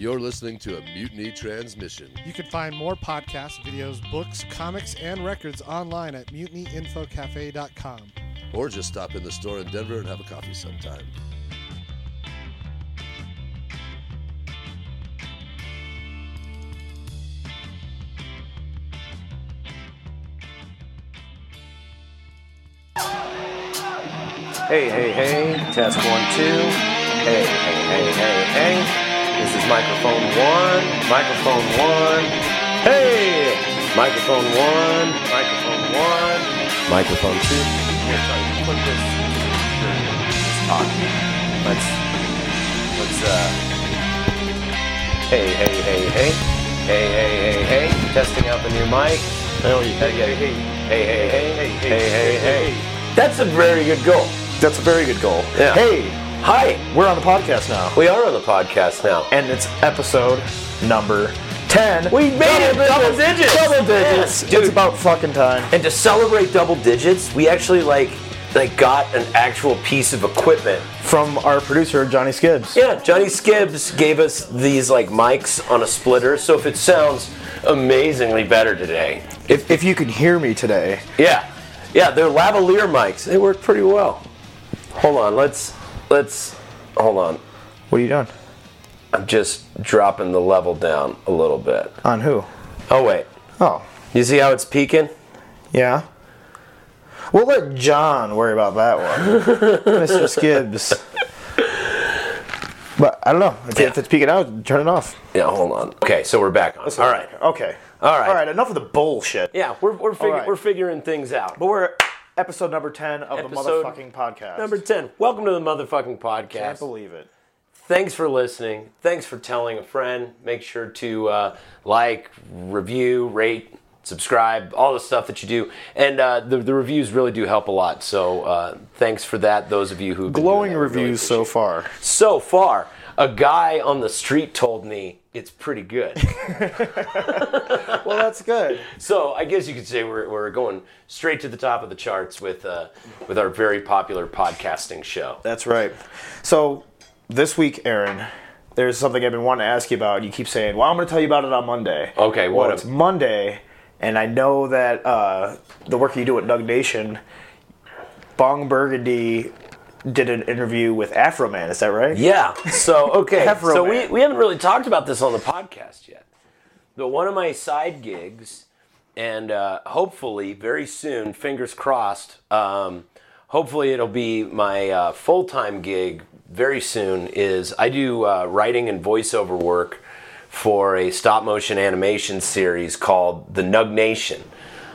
You're listening to a Mutiny Transmission. You can find more podcasts, videos, books, comics, and records online at mutinyinfocafe.com. Or just stop in the store in Denver and have a coffee sometime. Hey, hey, hey, test one, two. Hey, hey, hey, hey, hey. This is microphone one, microphone one. Hey! Microphone one, microphone one, microphone two. Here, sorry, put this. Talk. Let's, let's, uh. Hey, hey, hey, hey. Hey, hey, hey, hey. Testing out the new mic. Hell yeah. Hey, hey, hey. Hey, hey, hey. Hey, hey, hey. That's a very good goal. That's a very good goal. Yeah. Hey, Hi. we're on the podcast now. We are on the podcast now. And it's episode number 10. We made it double digits. Double digits. Yeah, dude. It's about fucking time. And to celebrate double digits, we actually like like got an actual piece of equipment. From our producer, Johnny Skibbs. Yeah, Johnny Skibbs gave us these like mics on a splitter, so if it sounds amazingly better today. If, if you can hear me today, Yeah. Yeah, they're lavalier mics. They work pretty well. Hold on, let's let's hold on. what are you doing? I'm just dropping the level down a little bit. On who? Oh wait. Oh, You see how it's peaking? yeah. We'll let John worry about that one. Mr. Skibbs. But I don't know. If, Yeah. if it's peeking out, turn it off. Yeah, hold on. Okay, so we're back on. All right. Okay. All right. All right, enough of the bullshit. Yeah, we're we're, figu- right. we're figuring things out. But we're episode number 10 of Episode the motherfucking podcast. Number 10. Welcome to the motherfucking podcast. Can't believe it. Thanks for listening. Thanks for telling a friend. Make sure to uh, like, review, rate, subscribe, all the stuff that you do. And uh, the, the reviews really do help a lot. So uh, thanks for that, those of you who Glowing reviews so far. So far, a guy on the street told me it's pretty good. Well, that's good. So I guess you could say we're, we're going straight to the top of the charts with uh, with our very popular podcasting show. That's right. So this week, Aaron, there's something I've been wanting to ask you about. You keep saying, "Well, I'm going to tell you about it on Monday." Okay, Well, what it's Monday, and I know that uh, the work you do at Nug Nation, Bong Burgundy did an interview with Afroman. Is that right? Yeah. So okay. Afro so we, we haven't really talked about this on the podcast yet. But one of my side gigs, and uh, hopefully very soon, fingers crossed. Um, hopefully it'll be my uh, full time gig very soon. Is I do uh, writing and voiceover work for a stop motion animation series called The Nug Nation.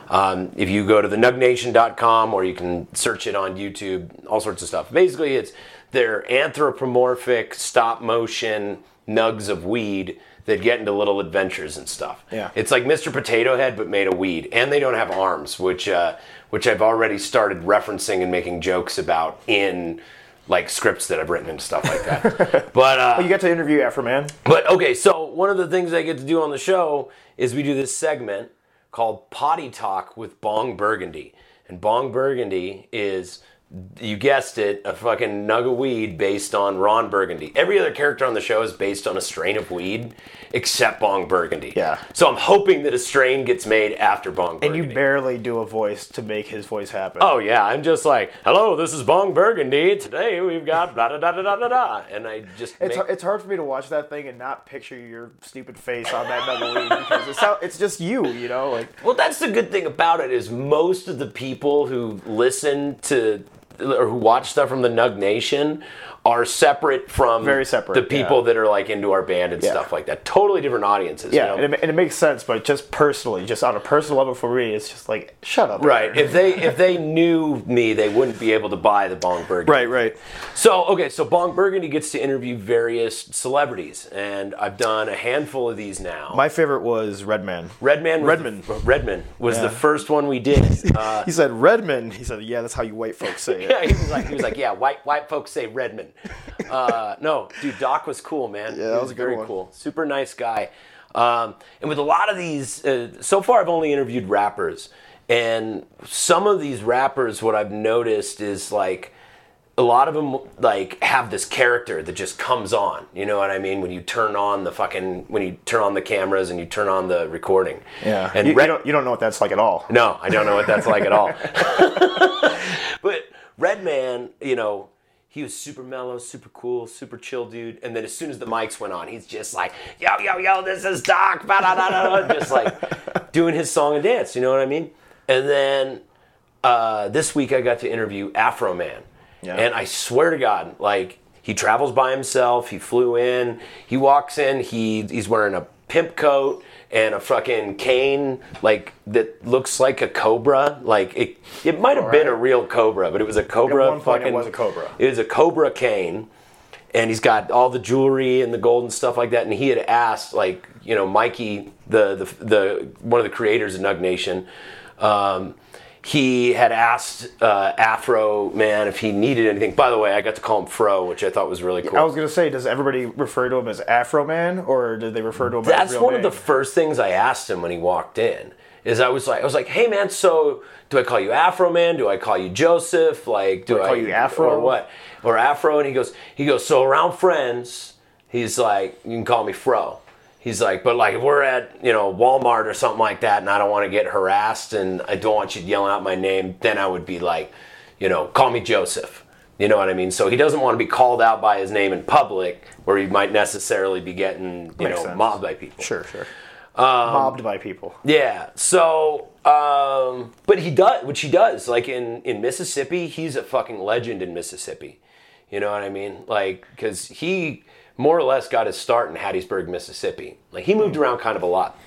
Um, if you go to thenugnation.com or you can search it on YouTube, all sorts of stuff. Basically, it's they're anthropomorphic stop motion nugs of weed that get into little adventures and stuff. Yeah. It's like Mr. Potato Head but made of weed, and they don't have arms, which uh, which I've already started referencing and making jokes about in like scripts that I've written and stuff like that. but uh, You got to interview Afroman. but okay, so one of the things I get to do on the show is we do this segment called Potty Talk with Bong Burgundy. And Bong Burgundy is, you guessed it, a fucking nug of weed based on Ron Burgundy. Every other character on the show is based on a strain of weed except Bong Burgundy. Yeah. So I'm hoping that a strain gets made after Bong And you barely do a voice to make his voice happen. Oh yeah, I'm just like, hello, this is Bong Burgundy. Today we've got blah da da da da da da, and I just It's, make- it's hard for me to watch that thing and not picture your stupid face on that nug of weed because it's, how, it's just you, you know? Like, Well, that's the good thing about it is most of the people who listen to or who watch stuff from the Nug Nation are separate from Very separate, the people yeah. that are like into our band and Yeah. stuff like that. Totally different audiences. Yeah, you know? and, it, and it makes sense, but just personally, just on a personal level for me, it's just like, shut up. Right. Aaron. If they if they knew me, they wouldn't be able to buy the Bong Burgundy. Right, right. So okay, so Bong Burgundy gets to interview various celebrities, and I've done a handful of these now. My favorite was Redman. Redman. Was Redman. The, Redman was Yeah. the first one we did. Uh, He said Redman. He said, "Yeah, that's how you white folks say it." Yeah, he was like, he was like, yeah, white white folks say Redmond. Uh, no, dude, Doc was cool, man. Yeah, that He was a good very one. cool, super nice guy. Um, and with a lot of these, uh, so far I've only interviewed rappers, and some of these rappers, what I've noticed is like a lot of them like have this character that just comes on. You know what I mean? When you turn on the fucking when you turn on the cameras and you turn on the recording. Yeah. And you, you Red- don't, you don't know what that's like at all. no, I don't know what that's like at all. but Redman, you know, he was super mellow, super cool, super chill dude. And then as soon as the mics went on, he's just like, yo, yo, yo, this is Doc, just like doing his song and dance, you know what I mean? And then uh, this week I got to interview Afroman. Yeah. And I swear to God, like, he travels by himself. He flew in. He walks in. He he's wearing a pimp coat and a fucking cane, like that looks like a cobra. Like it, it might have been a real cobra, but it was a cobra. At one point it was a cobra. It was a cobra cane, and he's got all the jewelry and the gold and stuff like that. And he had asked, like, you know, Mikey, the the, the one of the creators of Nug Nation. Um, he had asked uh, Afroman if he needed anything. By the way, I got to call him Fro, which I thought was really cool. I was gonna say, does everybody refer to him as Afroman, or did they refer to him? as That's one of the first things I asked him when he walked in. Is I was like, I was like, hey man, so do I call you Afroman? Do I call you Joseph? Like, do, I call you Afro? or what? Or Afro? And he goes, he goes. So around friends, he's like, you can call me Fro. He's like, but like if we're at you know Walmart or something like that, and I don't want to get harassed, and I don't want you yelling out my name, then I would be like, you know, call me Joseph. You know what I mean? So he doesn't want to be called out by his name in public, where he might necessarily be getting you Makes know sense. mobbed by people. Sure, sure. Um, Mobbed by people. Yeah. So, um, but he does, which he does. Like in in Mississippi, he's a fucking legend in Mississippi. You know what I mean? Like, because he more or less got his start in Hattiesburg, Mississippi. Like he moved around kind of a lot.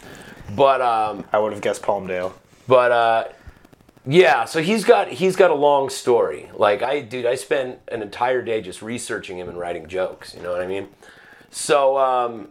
But um, I would have guessed Palmdale. but uh, yeah, so he's got he's got a long story. Like I, dude, I spent an entire day just researching him and writing jokes. You know what I mean? So, um,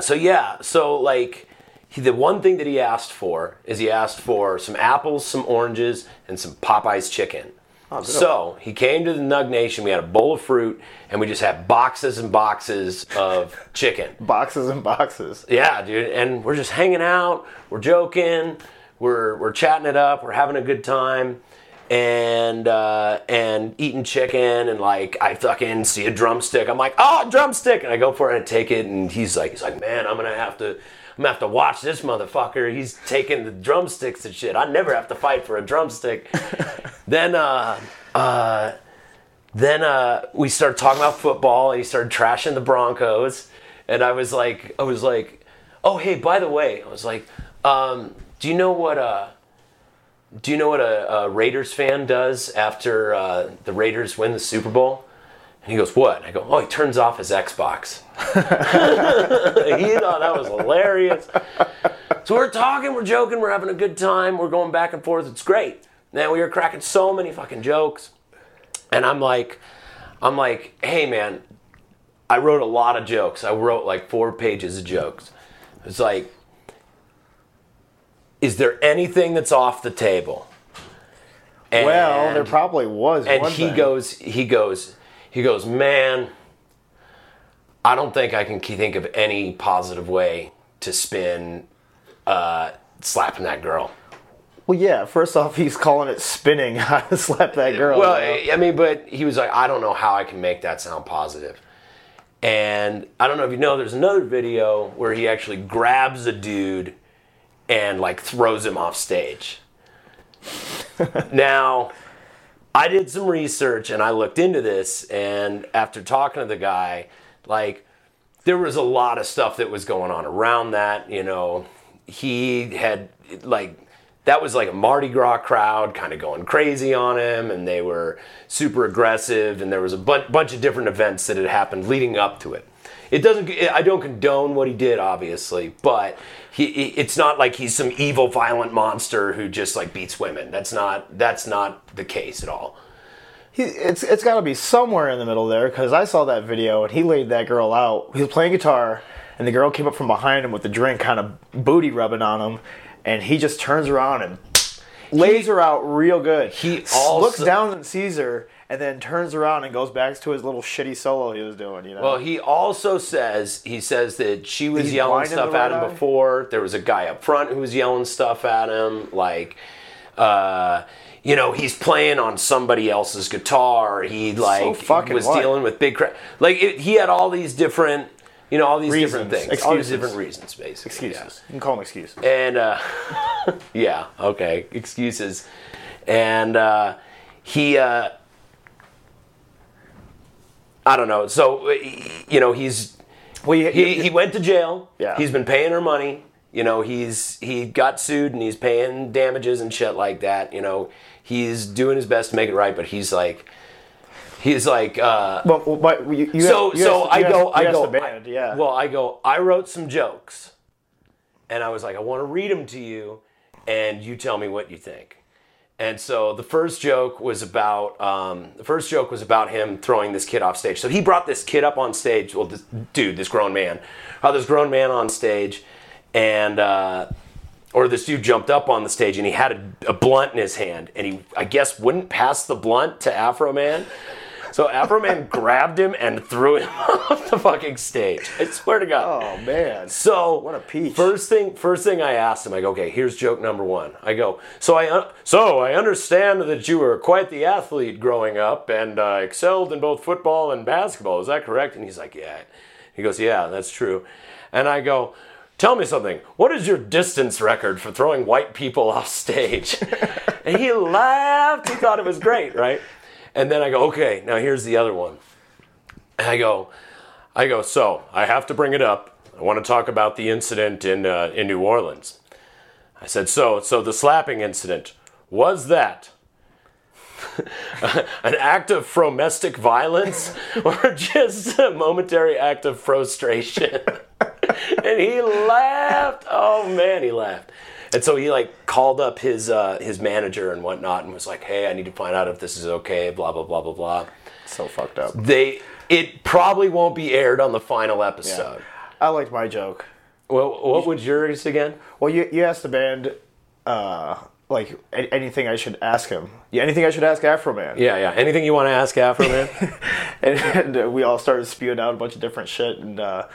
so yeah, so like he, the one thing that he asked for is he asked for some apples, some oranges, and some Popeyes chicken. So he came to the Nug Nation. We had a bowl of fruit, and we just had boxes and boxes of chicken. Boxes and boxes. Yeah, dude, and we're just hanging out, we're joking, we're we're chatting it up, we're having a good time, and uh, and eating chicken, and like I fucking see a drumstick, I'm like, oh, drumstick, and I go for it and I take it, and he's like, he's like, man, I'm gonna have to. I'm gonna have to watch this motherfucker. He's taking the drumsticks and shit. I never have to fight for a drumstick. then, uh, uh, then uh, we started talking about football, and he started trashing the Broncos, and I was like, I was like, oh hey, by the way, I was like, um, do you know what uh, do you know what a, a Raiders fan does after uh, the Raiders win the Super Bowl? And he goes, what? I go, oh, he turns off his Xbox. he thought that was hilarious. So we're talking, we're joking, we're having a good time, we're going back and forth. It's great. Man, we were cracking so many fucking jokes. And I'm like, I'm like, hey man, I wrote a lot of jokes. I wrote like four pages of jokes. It's like, is there anything that's off the table? And, Well, there probably was. and one he thing. goes, he goes, he goes, man, I don't think I can think of any positive way to spin uh, slapping that girl. Well, yeah. First off, he's calling it spinning. How to slap that girl? Well? I mean, but he was like, I don't know how I can make that sound positive. And I don't know if you know, there's another video where he actually grabs a dude and like throws him off stage. now, I did some research and I looked into this, and after talking to the guy, like, there was a lot of stuff that was going on around that. You know, he had like that was like a Mardi Gras crowd kind of going crazy on him, and they were super aggressive, and there was a bu- bunch of different events that had happened leading up to it. It doesn't. I don't condone what he did, obviously, but he. It's not like he's some evil, violent monster who just like beats women. That's not. That's not the case at all. He, it's it's got to be somewhere in the middle there because I saw that video and he laid that girl out. He was playing guitar and the girl came up from behind him with the drink, kind of booty rubbing on him, and he just turns around and lays her out real good. He also- looks down and sees her, and then turns around and goes back to his little shitty solo he was doing. You know. Well, he also says he says that she was He's yelling stuff at him eye? before. There was a guy up front who was yelling stuff at him. Like, uh, you know, he's playing on somebody else's guitar. He like fucking was what? dealing with big crap. Like it, he had all these different, you know, all these different Reasons. things, all these different reasons, basically. Excuses. You can call them excuses. And uh, yeah, okay, excuses. And uh, he, uh, I don't know. So you know, he's Well, you, he, he went to jail. Yeah. He's been paying her money. You know, he's he got sued and he's paying damages and shit like that. You know, he's doing his best to make it right, but he's like, he's like, uh, well, but you, you so asked- so asked- I go asked- I go band, I- yeah. Well, I go. I wrote some jokes, and I was like, I want to read them to you, and you tell me what you think. And so the first joke was about um, the first joke was about him throwing this kid off stage. So he brought this kid up on stage. Well, this dude, this grown man, brought this grown man on stage, and uh, or this dude jumped up on the stage and he had a, a blunt in his hand, and he I guess wouldn't pass the blunt to Afroman. So Afroman grabbed him and threw him off the fucking stage. I swear to God. oh man, So What a peach. First thing, first thing I asked him, I go, okay, here's joke number one. I go, so I, un- so I understand that you were quite the athlete growing up and uh, excelled in both football and basketball. Is that correct? And he's like, yeah. He goes, yeah, that's true. And I go, tell me something. What is your distance record for throwing white people off stage? and he laughed. He thought it was great, right? And then I go, okay, now here's the other one. And I go, I go, so I have to bring it up. I want to talk about the incident in uh, in New Orleans. I said, so so the slapping incident was that an act of fromestic violence or just a momentary act of frustration? and he laughed. Oh man, he laughed. And so he like called up his uh, his manager and whatnot and was like, "Hey, I need to find out if this is okay." Blah blah blah blah blah. so fucked up. They it probably won't be aired on the final episode. I liked my joke. Well, what was yours again? Well, you you asked the band, uh, like a- anything I should ask him. Yeah, anything I should ask Afroman. Yeah, yeah. Anything you want to ask Afroman? and, and uh, we all started spewing out a bunch of different shit and uh,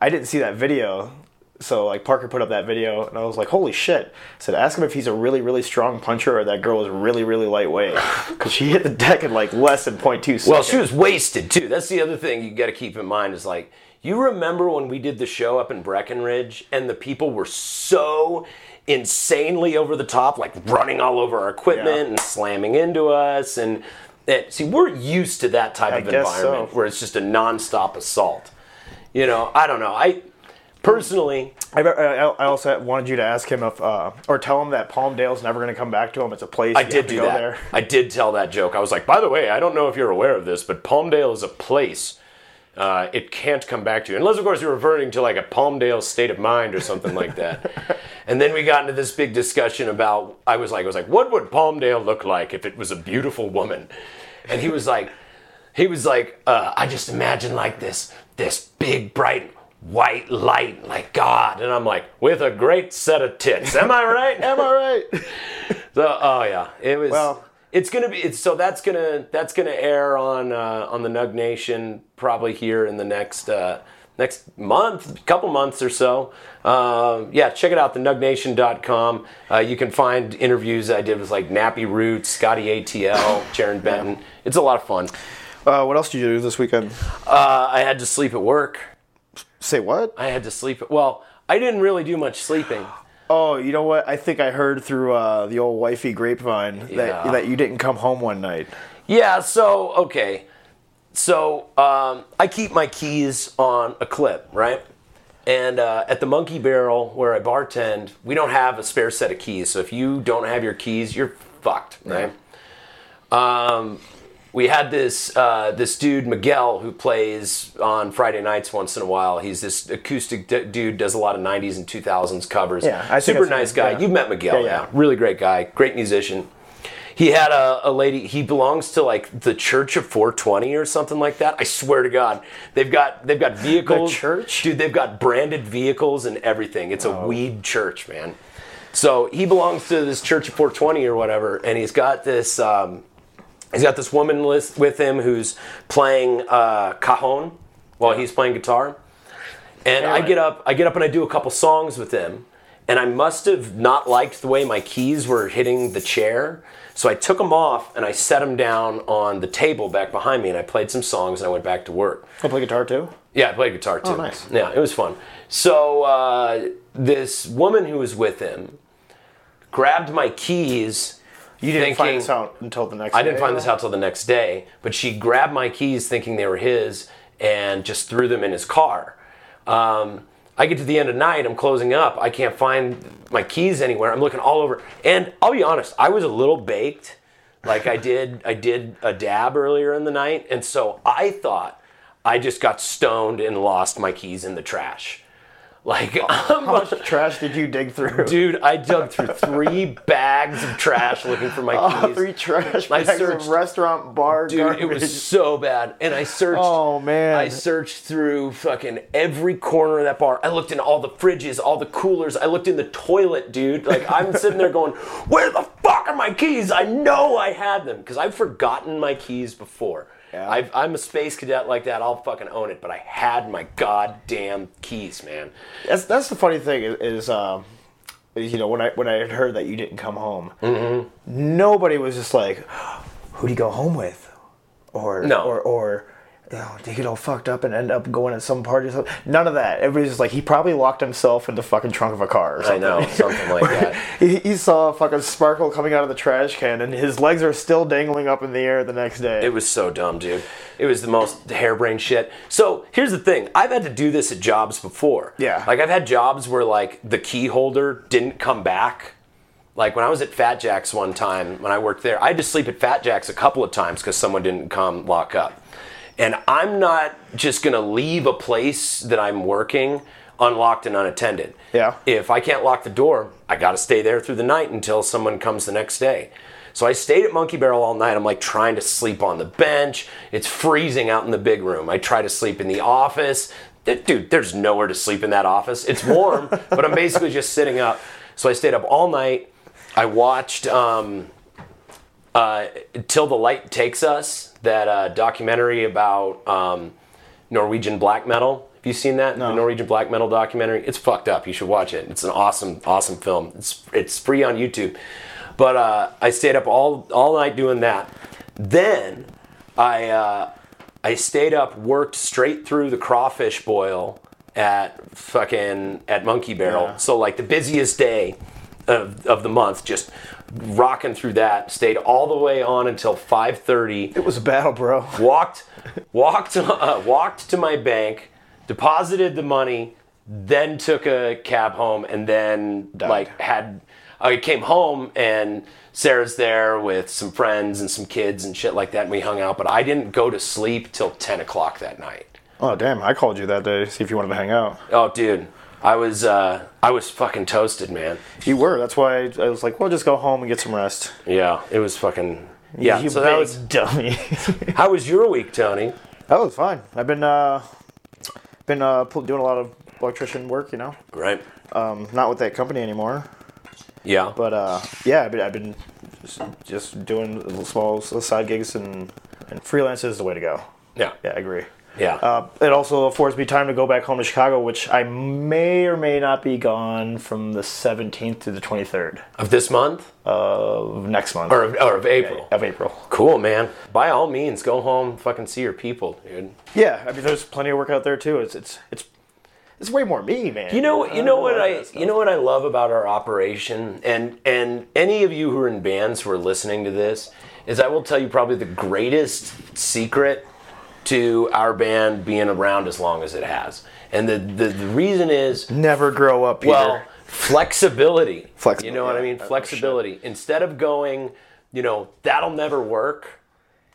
i didn't see that video so like parker put up that video and i was like holy shit I said ask him if he's a really really strong puncher or that girl is really really lightweight because she hit the deck in like less than 0.2 seconds well, she was wasted too. That's the other thing you got to keep in mind is like you remember when we did the show up in Breckenridge and the people were so insanely over the top, like running all over our equipment Yeah. and slamming into us and. That, see, we're used to that type I of environment so. where it's just a nonstop assault. You know, I don't know. I personally, I, I, also wanted you to ask him if uh, or tell him that palmdale's never going to come back to him it's a place I you did do go that. there I did tell that joke. I was like, by the way, I don't know if you're aware of this, but Palmdale is a place. Uh, it can't come back to you unless, of course, you're reverting to like a Palmdale state of mind or something like that. and then we got into this big discussion about. I was like, I was like, what would Palmdale look like if it was a beautiful woman? And he was like, he was like, uh, I just imagine like this, this big bright white light, like God. And I'm like, with a great set of tits. Am I right? am i right So, oh yeah, it was. Well- it's gonna be. It's, so that's gonna that's gonna air on uh, on the Nug Nation probably here in the next uh, next month, couple months or so. Um, yeah, check it out, thenugnation.com. Uh, you can find interviews I did with like Nappy Roots, Scotty ATL, Jarren Benton. It's a lot of fun. uh, what else did you do this weekend Uh, I had to sleep at work. Say what I had to sleep. Well, I didn't really do much sleeping. Oh, you know what? I think I heard through uh, the old wifey grapevine that Yeah. that you didn't come home one night. Yeah, so okay. So um, I keep my keys on a clip, right? And uh, at the Monkey Barrel where I bartend, we don't have a spare set of keys. So if you don't have your keys, you're fucked, right? Um, we had this uh, this dude Miguel who plays on Friday nights once in a while. He's this acoustic d- dude, does a lot of '90s and 2000s covers. Yeah, I super nice guy. yeah. You've met Miguel, Yeah, yeah, yeah. really great guy, great musician. He had a, a lady. He belongs to like the Church of 420 or something like that. I swear to God, they've got they've got vehicles. church? dude. They've got branded vehicles and everything. It's a weed church, man. So he belongs to this Church of 420 or whatever, and he's got this. Um, he's got this woman list with him who's playing uh, cajon while he's playing guitar. And I get up, I get up and I do a couple songs with him. and I must have not liked the way my keys were hitting the chair. So I took them off and I set them down on the table back behind me, and I played some songs and I went back to work. I play guitar too. Yeah, I played guitar too. Oh, nice. Yeah, it was fun. So uh, this woman who was with him grabbed my keys. You didn't thinking, find this out until the next. I didn't day, find this out till the next day, but she grabbed my keys thinking they were his and just threw them in his car. Um, I get to the end of the night, I'm closing up. I can't find my keys anywhere. I'm looking all over. And I'll be honest, I was a little baked. Like I did I did a dab earlier in the night, and so I thought I just got stoned and lost my keys in the trash. Like How much trash did you dig through? Dude, I dug through three bags of trash looking for my Oh, keys. three trash I bags searched- restaurant bar Dude, garbage. it was so bad. And I searched. Oh, man. I searched through fucking every corner of that bar. I looked in all the fridges, all the coolers. I looked in the toilet, dude. Like I'm sitting there going, "Where the fuck are my keys? I know I had them because I've forgotten my keys before." Yeah. I've, I'm a space cadet like that. I'll fucking own it. But I had my goddamn keys, man. That's that's the funny thing is, is um, you know when I when I had heard that you didn't come home, Mm-hmm. nobody was just like, "Who do you go home with?" Or No. or or. Oh, you get all fucked up and end up going at some party or something? None of that. Everybody's just like, he probably locked himself in the fucking trunk of a car or I something. know something like that. he, he saw a fucking sparkle coming out of the trash can and his legs are still dangling up in the air the next day. It was so dumb, dude. It was the most harebrained shit. So here's the thing: I've had to do this at jobs before. Yeah. Like I've had jobs where like the key holder didn't come back. Like when I was at Fat Jack's one time when I worked there, I had to sleep at Fat Jack's a couple of times because someone didn't come lock up. And I'm not just gonna leave a place that I'm working unlocked and unattended. Yeah. If I can't lock the door, I gotta stay there through the night until someone comes the next day. So I stayed at Monkey Barrel all night. I'm like trying to sleep on the bench. It's freezing out in the big room. I try to sleep in the office. Dude, there's nowhere to sleep in that office. It's warm, but I'm basically just sitting up. So I stayed up all night. I watched um, uh, Till the Light Takes Us, that uh, documentary about um, Norwegian black metal. Have you seen that? The Norwegian black metal documentary. It's fucked up. You should watch it. It's an awesome, awesome film. It's it's free on YouTube. But uh, I stayed up all all night doing that. Then I uh, I stayed up, worked straight through the crawfish boil at fucking at Monkey Barrel. Yeah. So like the busiest day of, of the month, just rocking through that. Stayed all the way on until 5:30 it was a battle, bro. walked walked uh, walked to my bank deposited the money then took a cab home and then like had i came home and sarah's there with some friends and some kids and shit like that and we hung out but i didn't go to sleep till 10 o'clock that night Oh damn! I called you that day to see if you wanted to hang out. oh dude i was uh i was fucking toasted man You were. That's why I, I was like, well, just go home and get some rest. yeah it was fucking yeah you so that was dummy. how was your week tony that was fine. I've been uh, been uh, doing a lot of electrician work. You know, right um, not with that company anymore. yeah But uh, yeah, I've been, I've been just, just doing little small side gigs and and freelance is the way to go. yeah Yeah, I agree. Yeah Uh, it also affords me time to go back home to Chicago, which I may or may not be gone from the 17th to the 23rd of this month of next month or of, or of april of April. Cool, man. By all means, go home, fucking see your people, dude. Yeah, I mean, there's plenty of work out there too. It's it's it's it's way more me, man. You know, you know what I, you know what I love about our operation, and and any of you who are in bands who are listening to this, is I will tell you probably the greatest secret to our band being around as long as it has, and the the, the reason is never grow up, Peter. Well, flexibility. Flexible, You know what I mean? that's Flexibility. Instead of going, you know, that'll never work,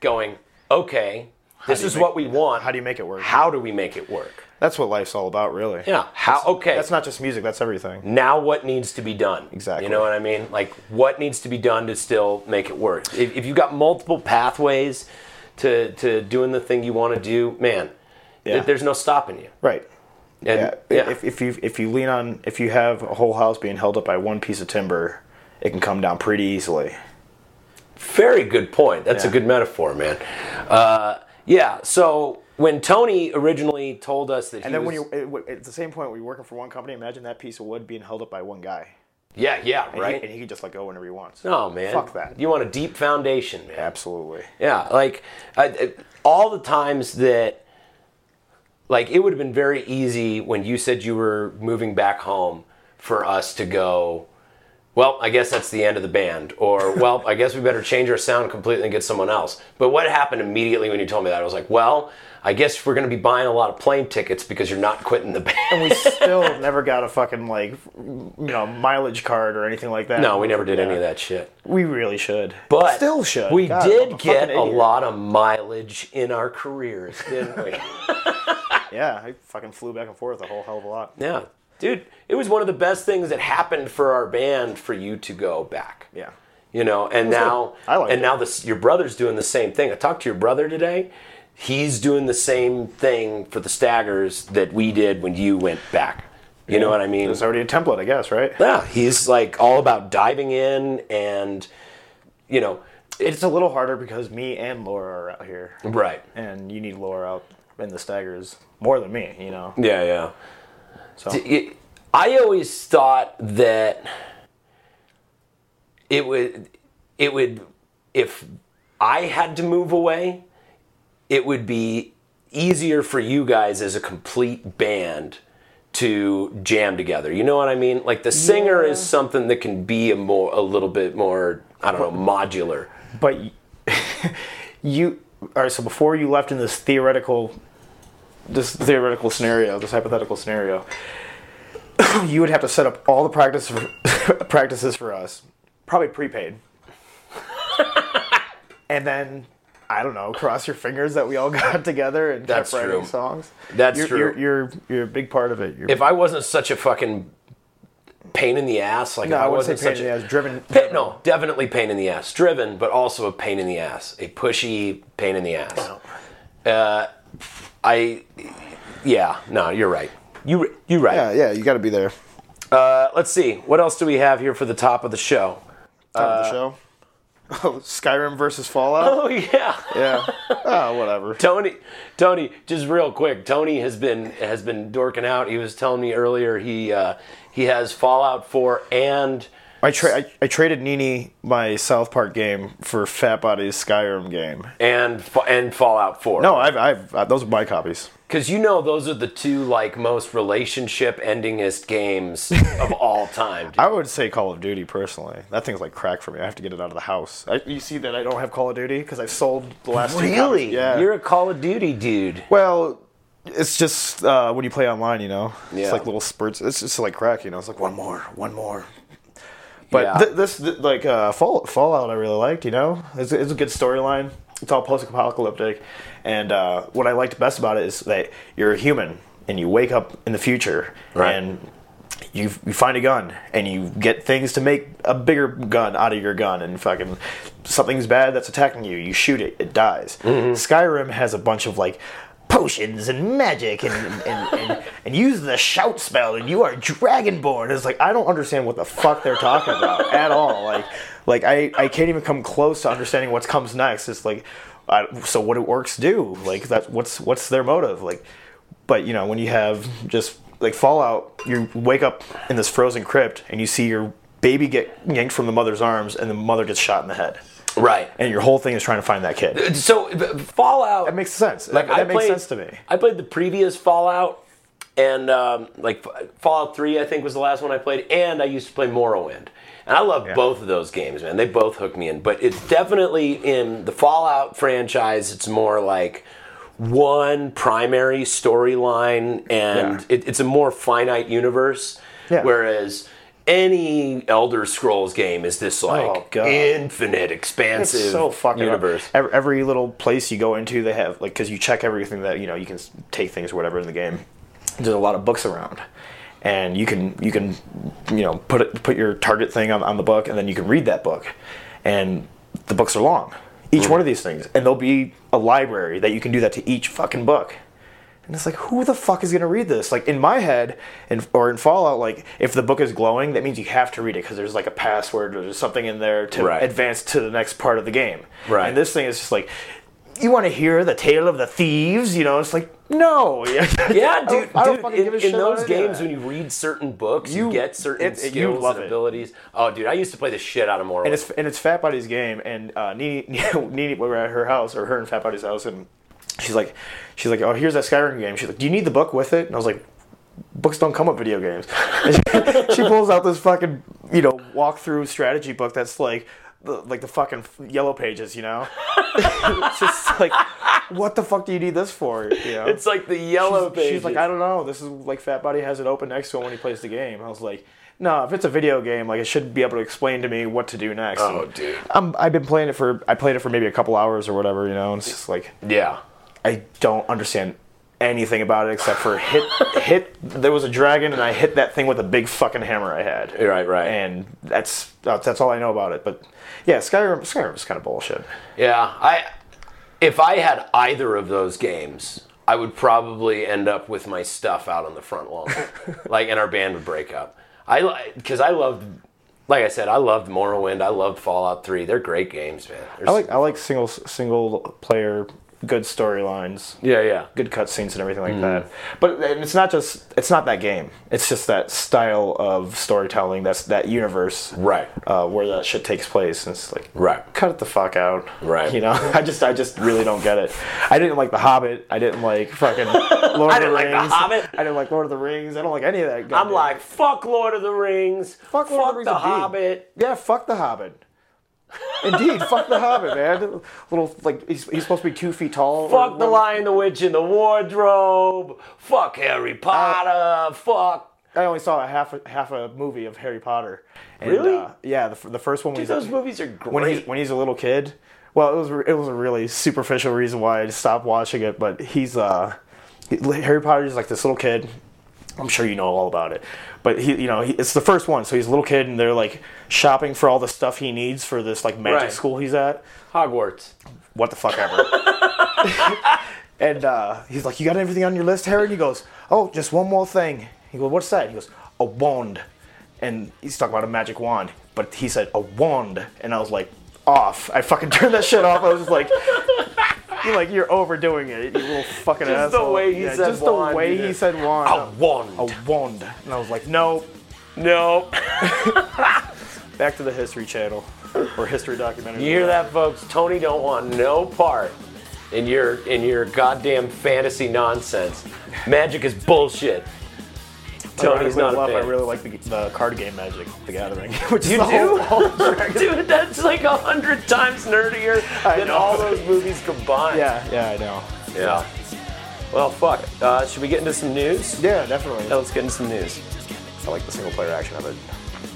going, okay, this is make- what we want. how do you make it work? How do we make it work? that's what life's all about, really. Yeah. How? Okay. That's not just music. That's everything. now what needs to be done? Exactly. You know what I mean? Like what needs to be done to still make it work? If, if you've got multiple pathways to to doing the thing you want to do, man, Yeah. th- there's no stopping you. Right. And, Yeah. yeah. If, if you if you lean on if you have a whole house being held up by one piece of timber, it can come down pretty easily. Very good point. That's a good metaphor, man. Uh, yeah. So when Tony originally told us that he And then was, when you're at the same point when you're working for one company, imagine that piece of wood being held up by one guy. Yeah, yeah, And he- right. and he can just let go whenever he wants. No, man. Fuck that. You want a deep foundation, man. Absolutely. Yeah, like I, I- all the times that, like, it would have been very easy when you said you were moving back home for us to go. Well, I guess that's the end of the band, or well, I guess we better change our sound completely and get someone else. But what happened immediately when you told me that? I was like, well, I guess we're going to be buying a lot of plane tickets because you're not quitting the band. And we still never got a fucking like, you know, mileage card or anything like that. no, we never did any of that shit. We really should, But still should. We God, did a get a lot of mileage in our careers, didn't we? Yeah, I fucking flew back and forth a whole hell of a lot. Yeah, dude, it was one of the best things that happened for our band for you to go back. Yeah. You know, and now liked and it. now this your brother's doing the same thing. I talked to your brother today. He's doing the same thing for the Staggers that we did when you went back. You know what I mean? There's already a template, I guess, right? Yeah, he's like all about diving in and you know, It's a little harder because me and Laura are out here, right. and you need Laura out in the staggers more than me, you know. Yeah, yeah. So I always thought that it would it would if I had to move away, it would be easier for you guys as a complete band to jam together. You know what I mean? Like the singer is something that can be a more a little bit more I don't know, modular. But you, all right. So before you left in this theoretical, this theoretical scenario, this hypothetical scenario, you would have to set up all the practice for, practices for us, probably prepaid, and then. I don't know. Cross your fingers that we all got together and That's kept writing true. songs. That's you're, true. You're, you're you're a big part of it. You're, If I wasn't such a fucking pain in the ass, like no, I I wasn't pain such in a the ass, driven. No, definitely pain in the ass. Driven, but also a pain in the ass. A pushy pain in the ass. Uh, I, yeah, no, you're right. You you right. Yeah, yeah, you got to be there. Uh, let's see. What else do we have here for the top of the show? Top of the show. Oh, Skyrim versus Fallout. Oh yeah, Yeah. Oh, whatever. Tony. Tony, just real quick. Tony has been has been dorking out. He was telling me earlier he uh, he has Fallout 4 and I, tra- I I traded Nini my South Park game for Fat Body's Skyrim game. and and Fallout 4. No, I've, I've uh, those are my copies. Because you know those are the two like most relationship endingest games of all time. dude. I would say Call of Duty personally. That thing's like crack for me. I have to get it out of the house. I, you see that I don't have Call of Duty because I've sold the last. Really? Yeah. You're a Call of Duty dude. well, it's just uh, when you play online, you know. Yeah. It's like little spurts. It's just like crack, you know. It's like one more, one more. But Yeah. th- this, th- like uh, Fall- Fallout, I really liked. You know, it's, it's a good storyline. It's all post-apocalyptic, and uh, what I liked best about it is that you're a human and you wake up in the future Right. and you you find a gun and you get things to make a bigger gun out of your gun and fucking something's bad that's attacking you. You shoot it, it dies. Skyrim has a bunch of like potions and magic and and, and, and use the shout spell and you are dragonborn. It's like I don't understand what the fuck they're talking about at all. Like like I, I can't even come close to understanding what comes next. It's like I, so what do orcs do? Like that what's what's their motive? Like but you know when you have just like fallout you wake up in this frozen crypt and you see your baby get yanked from the mother's arms and the mother gets shot in the head Right. and your whole thing is trying to find that kid So uh, Fallout. that makes sense like that, I that makes played, sense to me I played the previous Fallout, and um, like Fallout Three, I think was the last one I played, and I used to play Morrowind, and I love both of those games, man. They both hook me in, but it's definitely in the Fallout franchise. It's more like one primary storyline, and Yeah. it, it's a more finite universe. Yeah. Whereas any Elder Scrolls game is this like Oh, infinite, expansive it's so fucking universe. Every, every little place you go into, they have like because you check everything that you know you can take things or whatever in the game. There's a lot of books around, and you can you can you know put it put your target thing on, on the book, and then you can read that book, and the books are long. Each mm. one of these things, and there'll be a library that you can do that to each fucking book. And it's like, who the fuck is gonna read this? Like in my head, in, or in Fallout, like if the book is glowing, that means you have to read it because there's like a password or there's something in there to Right. advance to the next part of the game. Right. And this thing is just like, you want to hear the tale of the thieves? You know, it's like no. Yeah, dude. don't, I don't dude, fucking in, give a in those games, when you read certain books, you, You- get certain it- it- you skills love and it. abilities. Oh, dude, I used to play the shit out of Morrowind. and it's and it's Fat Buddy's game, and uh, Nene, Nene, we were at her house or her and Fat Buddy's house, and she's like, she's like, oh, here's that Skyrim game. She's like, do you need the book with it? And I was like, books don't come with video games. And she, she pulls out this fucking you know walkthrough strategy book that's like. The, like the fucking yellow pages, you know. it's just like, what the fuck do you need this for? You know? It's like the yellow she's, pages. she's like, I don't know. This is like Fat Buddy has it open next to him when he plays the game. I was like, no, if it's a video game, like it should be able to explain to me what to do next. Oh, And dude. I'm, I've been playing it for I played it for maybe a couple hours or whatever, you know. And it's just like yeah. I don't understand anything about it except for hit hit. There was a dragon and I hit that thing with a big fucking hammer I had. Right, right. And that's that's all I know about it. But yeah, Skyrim Skyrim's kind of bullshit. Yeah, I if I had either of those games, I would probably end up with my stuff out on the front lawn, like, and our band would break up. I because I loved, like I said, I loved Morrowind. I loved Fallout Three. They're great games, man. They're I like I like single single player good storylines. yeah, yeah. good cutscenes and everything Mm. like that. But and it's not just it's not that game. It's just that style of storytelling. That's that universe, Right. Uh, where that shit takes place. And it's like, Right. cut it the fuck out, Right. You know, I just I just really don't get it. I didn't like the Hobbit. I didn't like fucking Lord I of the didn't like The Rings. Hobbit. I didn't like Lord of the Rings. I don't like any of that. I'm like, fuck Lord of the Rings. fuck, Lord of the, Rings the. Hobbit. Yeah, fuck the Hobbit. Indeed, fuck the Hobbit, man. Little like he's, he's supposed to be two feet tall. or Fuck the whatever. Lion, the Witch, and the Wardrobe. Fuck Harry Potter. fuck. I only saw a half a, half a movie of Harry Potter. And, Really? Uh, yeah, the, the first one Dude, those movies are great. when he's when he's a little kid. Well, it was it was a really superficial reason why I stopped watching it, but he's uh Harry Potter is like this little kid. I'm sure you know all about it, but he you know he, it's the first one, so he's a little kid and they're like shopping for all the stuff he needs for this like magic Right. school he's at. Hogwarts. What the fuck ever. and uh, he's like, "You got everything on your list, Harry?" And he goes, "Oh, just one more thing." He goes, "What's that?" He goes, "A wand." And he's talking about a magic wand, but he said a wand, and I was like, "Off!" I fucking turned that shit off. I was just like, "You're like you're overdoing it, you little fucking Just the asshole." way he yeah, said just wand, the way he know. said wand. A wand. A wand. And I was like, "No." No. Back to the History Channel or History documentary. You hear that, folks? Tony don't want no part in your in your goddamn fantasy nonsense. Magic is bullshit. Tony's Ironically not a enough, I really like the, the card game Magic, The Gathering. Which You the do? whole- whole- Dude, that's like a hundred times nerdier I than know. all those movies combined. yeah, yeah, I know. Yeah. Well, fuck. Uh, should we get into some news? Yeah, definitely. Yeah, let's get into some news. I like the single player action of it.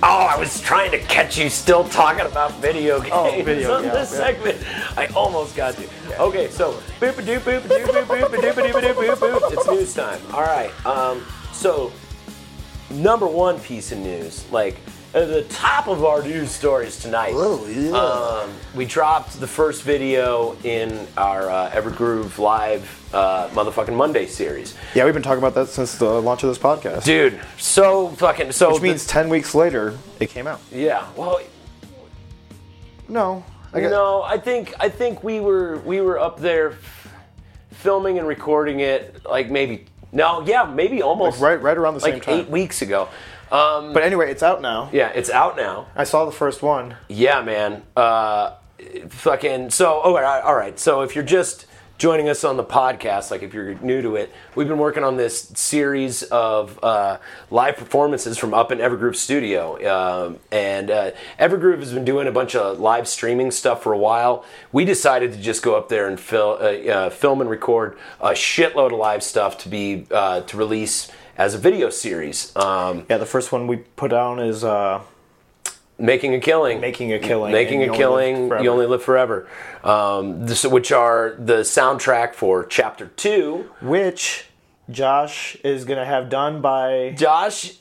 Oh, I was trying to catch you still talking about video games Oh, video, on yeah, this yeah. segment. I almost got you. Okay, so boop a doop boop a doop boop boop a doop a doop a doop boop boop. It's news time. All right. Um, so number one piece of news, like at the top of our news stories tonight. Oh, yeah. Um, we dropped the first video in our uh, Evergroove Live uh, motherfucking Monday series. Yeah, we've been talking about that since the launch of this podcast. Dude, so fucking so. Which means 10 weeks later, it came out. yeah. Well, No. I got, no, I think I think we were we were up there f- filming and recording it like maybe no, yeah, maybe almost Like right, right around the same like time. eight weeks ago. Um, But anyway, it's out now. yeah, it's out now. I saw the first one. Yeah, man. Uh, fucking. So, oh, all right. So, if you're just joining us on the podcast, like if you're new to it, we've been working on this series of uh, live performances from up in Evergroove Studio, um, and uh, has been doing a bunch of live streaming stuff for a while. We decided to just go up there and fil- uh, uh, film and record a shitload of live stuff to be uh, to release as a video series. Um, Yeah, the first one we put down is uh, making a killing Making a Killing, making a You killing you only live forever um, this, which are the soundtrack for chapter two which Josh is going to have done by. josh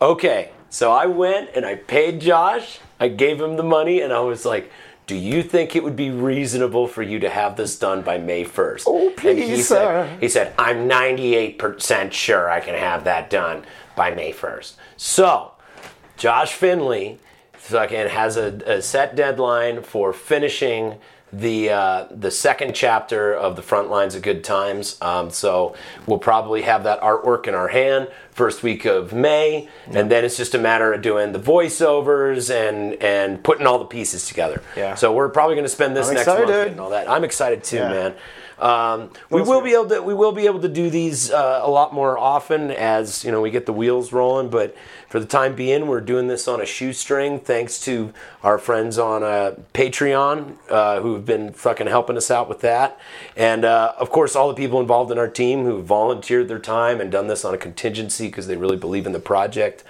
okay so i went and i paid josh i gave him the money and i was like do you think it would be reasonable for you to have this done by May 1st? Oh, and he please, said, sir. he said, I'm 98% sure I can have that done by May 1st. So, Josh Finley fucking has a, a set deadline for finishing the uh, the second chapter of the front lines of good times. Um, so we'll probably have that artwork in our hand first week of May, and then it's just a matter of doing the voiceovers and and putting all the pieces together. Yeah. So we're probably going to spend this I'm next month excited. getting all that. I'm excited too, Yeah. man. Um, we will be able to we will be able to do these uh, a lot more often as you know we get the wheels rolling. But for the time being, we're doing this on a shoestring, thanks to our friends on uh, Patreon uh, who have been fucking helping us out with that, and uh, of course all the people involved in our team who volunteered their time and done this on a contingency because they really believe in the project.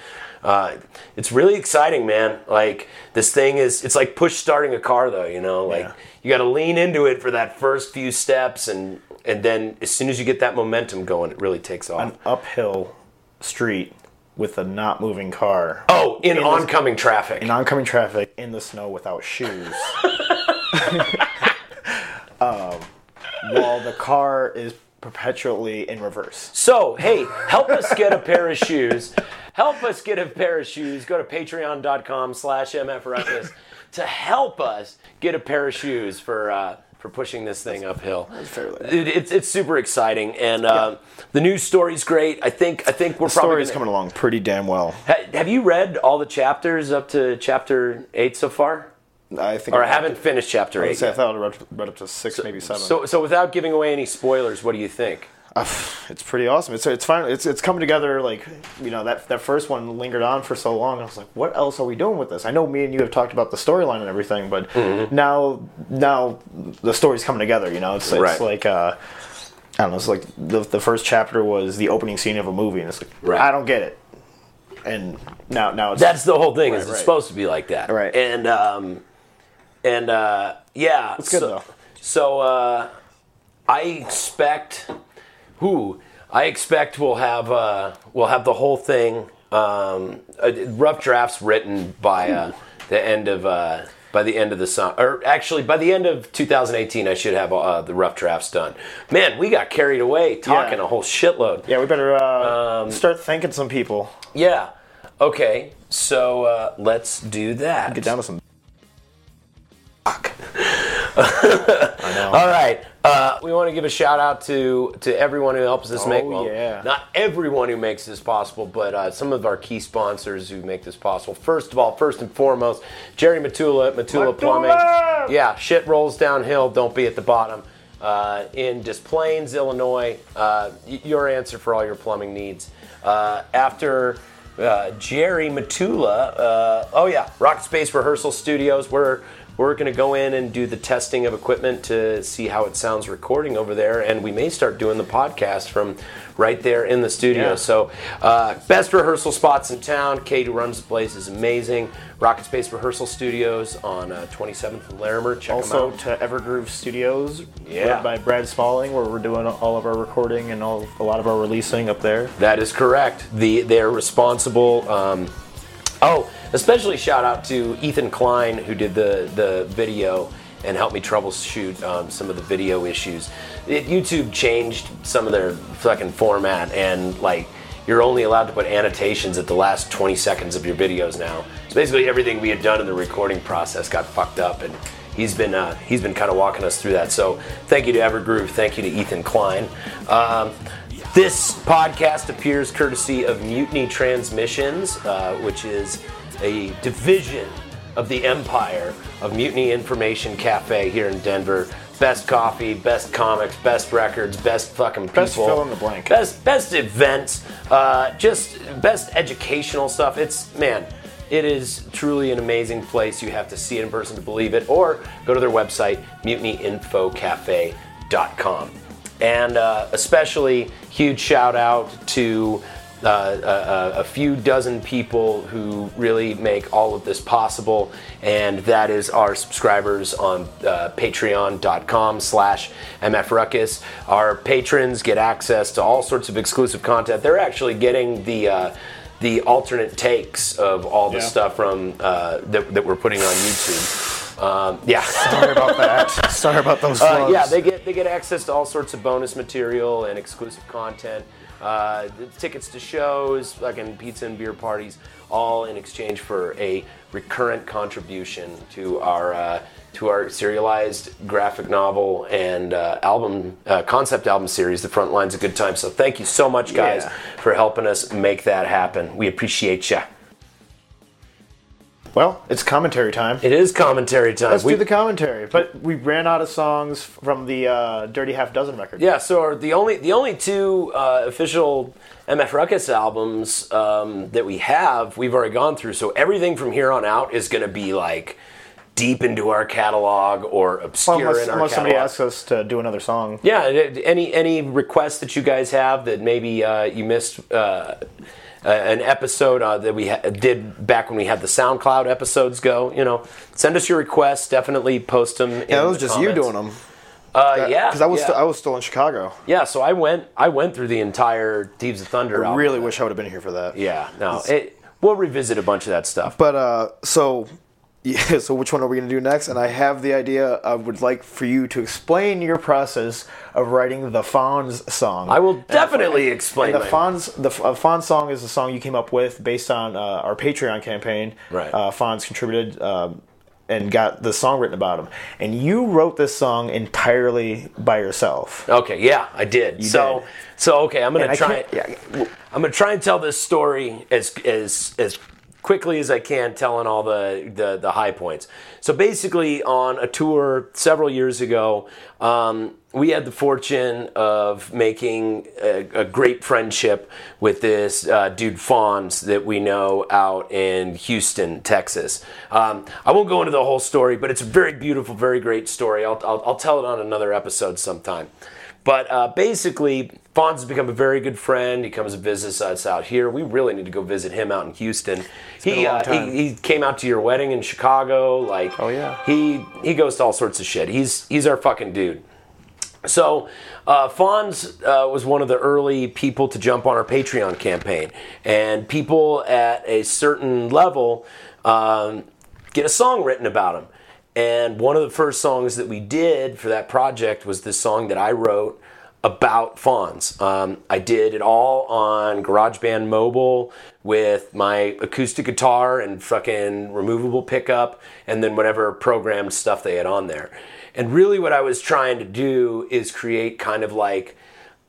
Uh, it's really exciting, man. Like this thing is, it's like push starting a car, though. You know, like Yeah. you got to lean into it for that first few steps, and and then as soon as you get that momentum going, it really takes off. An uphill street with a not moving car. oh, in, in oncoming traffic. in oncoming traffic in the snow without shoes. um, while the car is perpetually in reverse. So, hey, help us get a pair of shoes. Help us get a pair of shoes. Go to patreon.com slash mfruckus to help us get a pair of shoes for uh, for pushing this thing uphill. fairly- It, it's, it's super exciting, and uh, the news story's great. I think I think we're The probably story's gonna- coming along pretty damn well. Ha- have you read all the chapters up to chapter eight so far? I think. Or I haven't finished chapter I, eight. say, I thought I read, read up to six, maybe seven. So, so without giving away any spoilers, what do you think? Uh, it's pretty awesome. It's it's finally it's it's coming together. Like you know that that first one lingered on for so long. I was like, what else are we doing with this? I know me and you have talked about the storyline and everything, but Mm-hmm. now now the story's coming together. You know, it's it's Right. like uh, I don't know. It's like the the first chapter was the opening scene of a movie, and it's like Right. I don't get it. And now now it's That's the whole thing. is Right, it's supposed to be like that, Right. And um, and uh, yeah, It's good, so, though. So uh, I expect who I expect we'll have uh, we'll have the whole thing um, uh, rough drafts written by uh, the end of. Uh, by the end of the summer, or actually by the end of 2018, I should have uh, the rough drafts done. Man, we got carried away talking Yeah. a whole shitload. yeah. We better uh, Um, start thanking some people. Yeah. Okay. So uh, let's do that. Get down to some. All right. Uh, we want to give a shout out to to everyone who helps this make. Oh, yeah. Not everyone who makes this possible, but uh, some of our key sponsors who make this possible. First of all, first and foremost, Jerry Matula at Matula, Plumbing. Yeah, shit rolls downhill. Don't be at the bottom. Uh, in Des Plaines, Illinois, uh, your answer for all your plumbing needs. Uh, after uh, Jerry Matula, uh, oh yeah, RocketSpace Rehearsal Studios. We're we're going to go in and do the testing of equipment to see how it sounds recording over there, and we may start doing the podcast from right there in the studio. Yeah. So, uh, best rehearsal spots in town. Kate, who runs the place, is amazing. RocketSpace Rehearsal Studios on uh, 27th and Larimer. Check Also them out. to Evergroove Studios, Yeah. led by Brad Smalling, where we're doing all of our recording and all a lot of our releasing up there. That is correct. The they're responsible. Um, oh, especially shout out to Ethan Klein who did the the video and helped me troubleshoot um, some of the video issues. It, YouTube changed some of their fucking format and like you're only allowed to put annotations at the last 20 seconds of your videos now. So basically everything we had done in the recording process got fucked up and he's been uh, he's been kind of walking us through that. So thank you to Evergroove, thank you to Ethan Klein. Um, this podcast appears courtesy of Mutiny Transmissions, uh, which is a division of the empire of Mutiny Information Cafe here in Denver. Best coffee, best comics, best records, best fucking people. Best fill in the blank. Best best events, uh, just best educational stuff. It's man, it is truly an amazing place. You have to see it in person to believe it, or go to their website, mutinyinfocafe.com. And uh, especially huge shout out to uh, a, a few dozen people who really make all of this possible, and that is our subscribers on uh, patreon.com slash mfruckus. Our patrons get access to all sorts of exclusive content. They're actually getting the uh, the alternate takes of all the Yeah. stuff from uh, that, that we're putting on YouTube. Um, yeah. Sorry about that. Sorry about those Uh, yeah, they get they get access to all sorts of bonus material and exclusive content. uh, the tickets to shows, fucking pizza and beer parties, all in exchange for a recurrent contribution to our uh, to our serialized graphic novel and uh, album uh, concept album series, The Front Lines of Good Time. So thank you so much, guys, Yeah. for helping us make that happen. We appreciate you. Well, it's commentary time. It is commentary time. Let's We- do the commentary. But we ran out of songs from the uh, Dirty Half Dozen record. Yeah, so the only the only two uh, official MF Ruckus albums um, that we have, we've already gone through. So everything from here on out is going to be like deep into our catalog or obscure Well, unless in our unless somebody asks us to do another song. Yeah, any any requests that you guys have that maybe uh, you missed uh, uh, an episode uh, that we ha- did back when we had the SoundCloud episodes go, you know, send us your requests. Definitely post them. Yeah, it was just you doing them. Uh, yeah, Because I was yeah. still, I was still in Chicago. Yeah, so I went I went through the entire Thieves of Thunder I really wish I would have been here for that. Yeah, no. It, we'll revisit a bunch of that stuff. But uh, so yeah, so which one are we going to do next? And I have the idea. I would like for you to explain your process of writing the Fonz song. I will definitely explain And the Fonz, the uh, Fonz song is the song you came up with based on uh, our Patreon campaign. Right. Uh, Fonz contributed um, and got the song written about him. And you wrote this song entirely by yourself. Okay, yeah, I did. so did. so okay, I'm gonna try. can't- yeah, I'm gonna try and tell this story as as as quickly as I can, telling all the the, the high points. So basically, on a tour several years ago, um, we had the fortune of making a, a great friendship with this uh, dude Fonz that we know out in Houston, Texas. Um, I won't go into the whole story, but it's a very beautiful, very great story. I'll, I'll, I'll tell it on another episode sometime. But uh, basically, Fonz has become a very good friend. He comes and visits us out here. We really need to go visit him out in Houston. he, uh, he he came out to your wedding in Chicago. Like, Oh, yeah. he he goes to all sorts of shit. He's he's our fucking dude. So, uh, Fonz uh, was one of the early people to jump on our Patreon campaign, and people at a certain level um, get a song written about him. And one of the first songs that we did for that project was this song that I wrote about Fonz. Um, I did it all on GarageBand Mobile with my acoustic guitar and fucking removable pickup, and then whatever programmed stuff they had on there. And really, what I was trying to do is create kind of like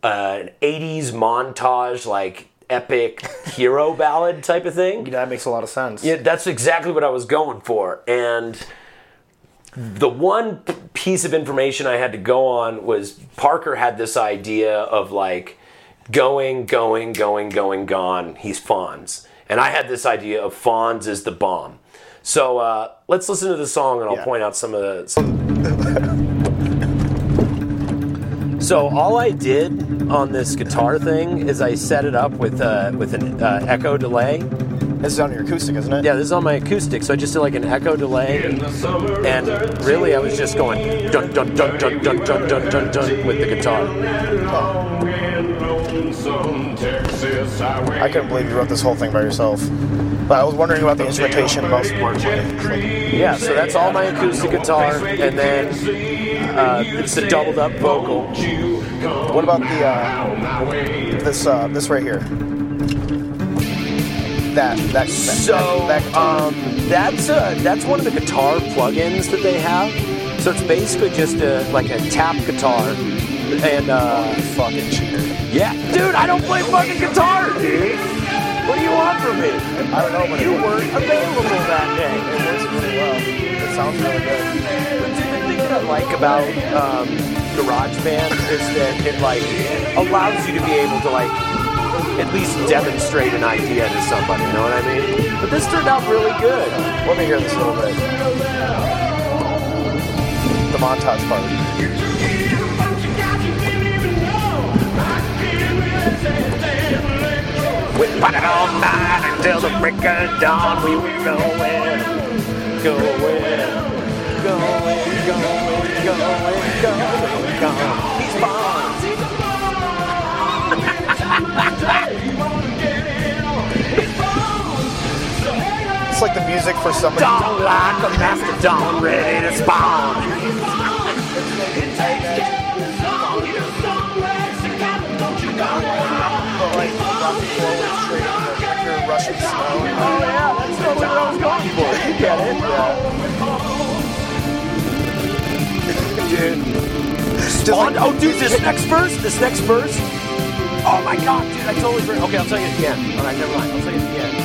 uh, an 80s montage, like epic hero ballad type of thing. That makes a lot of sense. Yeah, that's exactly what I was going for. And the one piece of information I had to go on was Parker had this idea of like going, going, going, going, gone. He's Fonz. And I had this idea of Fonz is the bomb. So uh, let's listen to the song and I'll Yeah. point out some of the. So all I did on this guitar thing is I set it up with uh, with an uh, echo delay. This is on your acoustic, isn't it? Yeah, this is on my acoustic, so I just did like an echo delay, and really I was just going dun dun dun dun dun dun dun dun dun with the guitar. I couldn't believe you wrote this whole thing by yourself. But I was wondering about the instrumentation most importantly. Yeah, so that's all my acoustic guitar, and then uh, it's the doubled up vocal. What about the uh, this uh, this right here? That that, that So that, that um, that's uh, that's one of the guitar plugins that they have. So it's basically just a, like a tap guitar, and uh, fucking cheater. yeah, dude, I don't play fucking guitar, dude. What do you want from me? I don't know, but You weren't available that day. it works really well. It sounds really good. The thing that I like about um, GarageBand is that it like allows you to be able to like at least demonstrate an idea to somebody. You know what I mean? But this turned out really good. Let me hear this a little bit. The montage part. We it all night until the break of dawn. We were going, going, going, going, going, going, going. Like the music for somebody. Don't like a mastodon ready to spawn. song before when it's straight in the winter Russian snow. Oh yeah, that's totally what I was going for. You get it. Dude. On, oh, dude, this next verse, this next verse. Oh my god, dude, I totally forgot. Okay, I'll tell you the end. All right, never mind. I'll tell you at the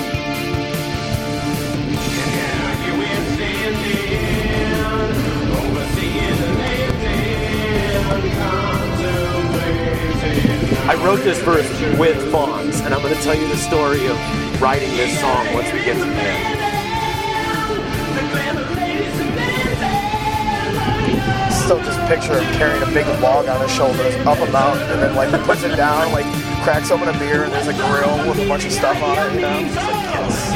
I wrote this verse with Fonz, and I'm going to tell you the story of writing this song once we get to the end. still just picture him carrying a big log on his shoulders up a mountain and then like he puts it down, like cracks open a beer and there's a grill with a bunch of stuff on it, you know? Like, yes.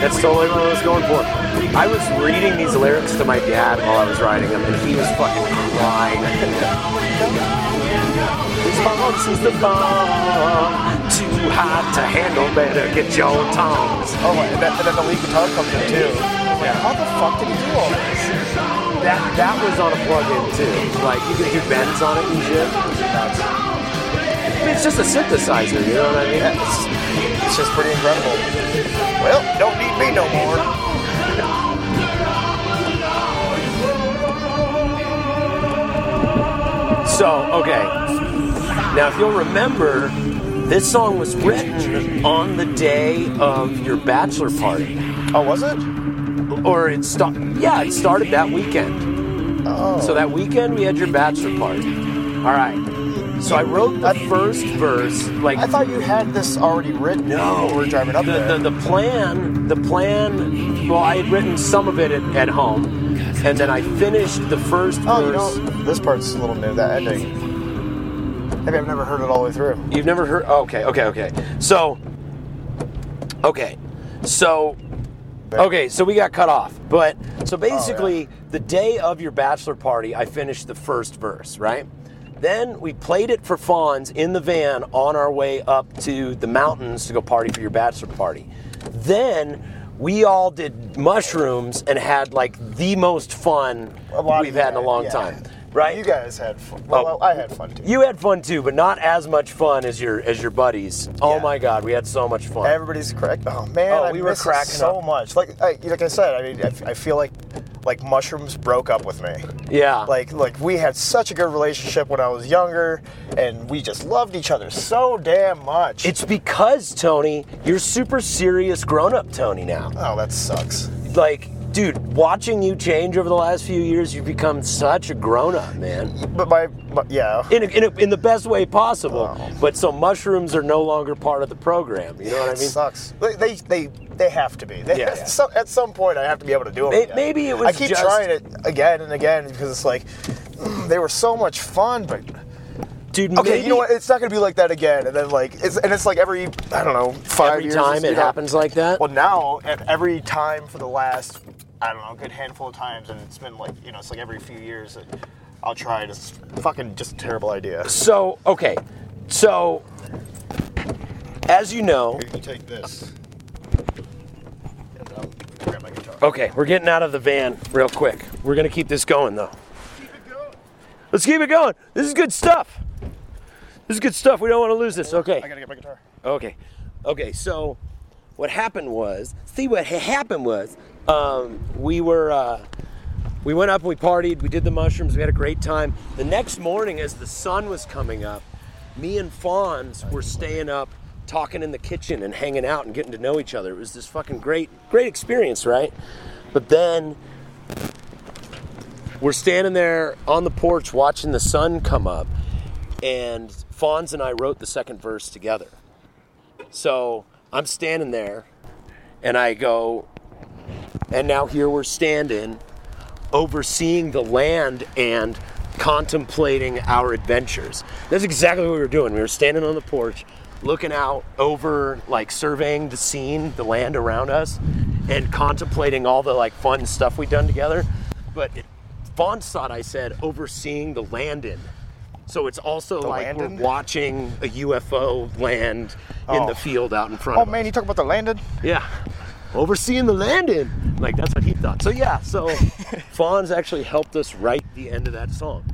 That's totally what I was going for. I was reading these lyrics to my dad while I was writing them, and he was fucking crying. This bounce is the bomb. Too hot to handle, better get your tongs. Oh, and then, and then the lead guitar comes in too. Yeah. How the fuck did he do all this? That that was on a plug-in too. Like you could do bends on it and shit. I mean, it's just a synthesizer, you know what I mean? It's, it's just pretty incredible. Well, don't need me no more. So, okay. Now, if you'll remember, this song was written on the day of your bachelor party. Oh, was it? Or it started, yeah, it started that weekend. Oh. So that weekend we had your bachelor party. All right. So I wrote the first verse, like I thought you had this already written. No, we were driving up the, there. The, the plan, the plan. Well, I had written some of it at, at home, and then I finished the first oh, you know, this part's a little new. That ending. Maybe I've never heard it all the way through. You've never heard? oh, Okay, okay, okay. So, okay, so, okay, so we got cut off. But so oh, basically, the day of your bachelor party, I finished the first verse, right? Then we played it for Fonz in the van on our way up to the mountains to go party for your bachelor party. Then we all did mushrooms and had like the most fun we've had in a long guys- time, yeah. Right? You guys had fun. Well, Oh. I had fun too. You had fun too, but not as much fun as your as your buddies. Oh my god, we had so much fun. Everybody's crack. Oh man, Oh, I we were cracking so up. much. Like, I, like I said, I mean, I, I feel like like mushrooms broke up with me. yeah. Like, like we had such a good relationship when I was younger, and we just loved each other so damn much. it's because Tony, you're super serious grown-up Tony now. oh, that sucks. Like, dude, watching you change over the last few years, you've become such a grown-up, man. But my, my yeah. In, a, in, a, in the best way possible. Oh. But so mushrooms are no longer part of the program. You know what I It mean? sucks. They, they, they, have to be. They, Yeah, at. Some, at some point, I have to be able to do them. May- maybe it was I keep just- trying it again and again because it's like they were so much fun, but Dude, okay, maybe you know what? It's not gonna be like that again. And then like it's and it's like every I don't know five every years. time it happens like that? Well, now every time for the last I don't know a good handful of times, and it's been like you know it's like every few years that I'll try it. It's fucking just a terrible idea. So, okay. So, as you know, You take this. And I'll grab my guitar. Okay, we're getting out of the van real quick. We're gonna keep this going though. Let's keep it going. This is good stuff. This is good stuff. We don't want to lose this. Okay. I gotta get my guitar. Okay. Okay. So, what happened was, see what happened was, um, we were, uh, we went up we partied. We did the mushrooms. We had a great time. The next morning, as the sun was coming up, me and Fonz were staying up, talking in the kitchen and hanging out and getting to know each other. It was this fucking great, great experience, right? But then we're standing there on the porch watching the sun come up, and Fonz and I wrote the second verse together. So I'm standing there, and I go, and now here we're standing, overseeing the land and contemplating our adventures. That's exactly what we were doing. We were standing on the porch, looking out over, like surveying the scene, the land around us, and contemplating all the like fun stuff we'd done together. But it, Fonz thought I said overseeing the land landing. So it's also The like landing? we're watching a UFO land in Oh. the field out in front Oh of us. man, you talk about the landing? Yeah. Overseeing the landing. Like that's what he thought. So yeah, so Fonz actually helped us write the end of that song.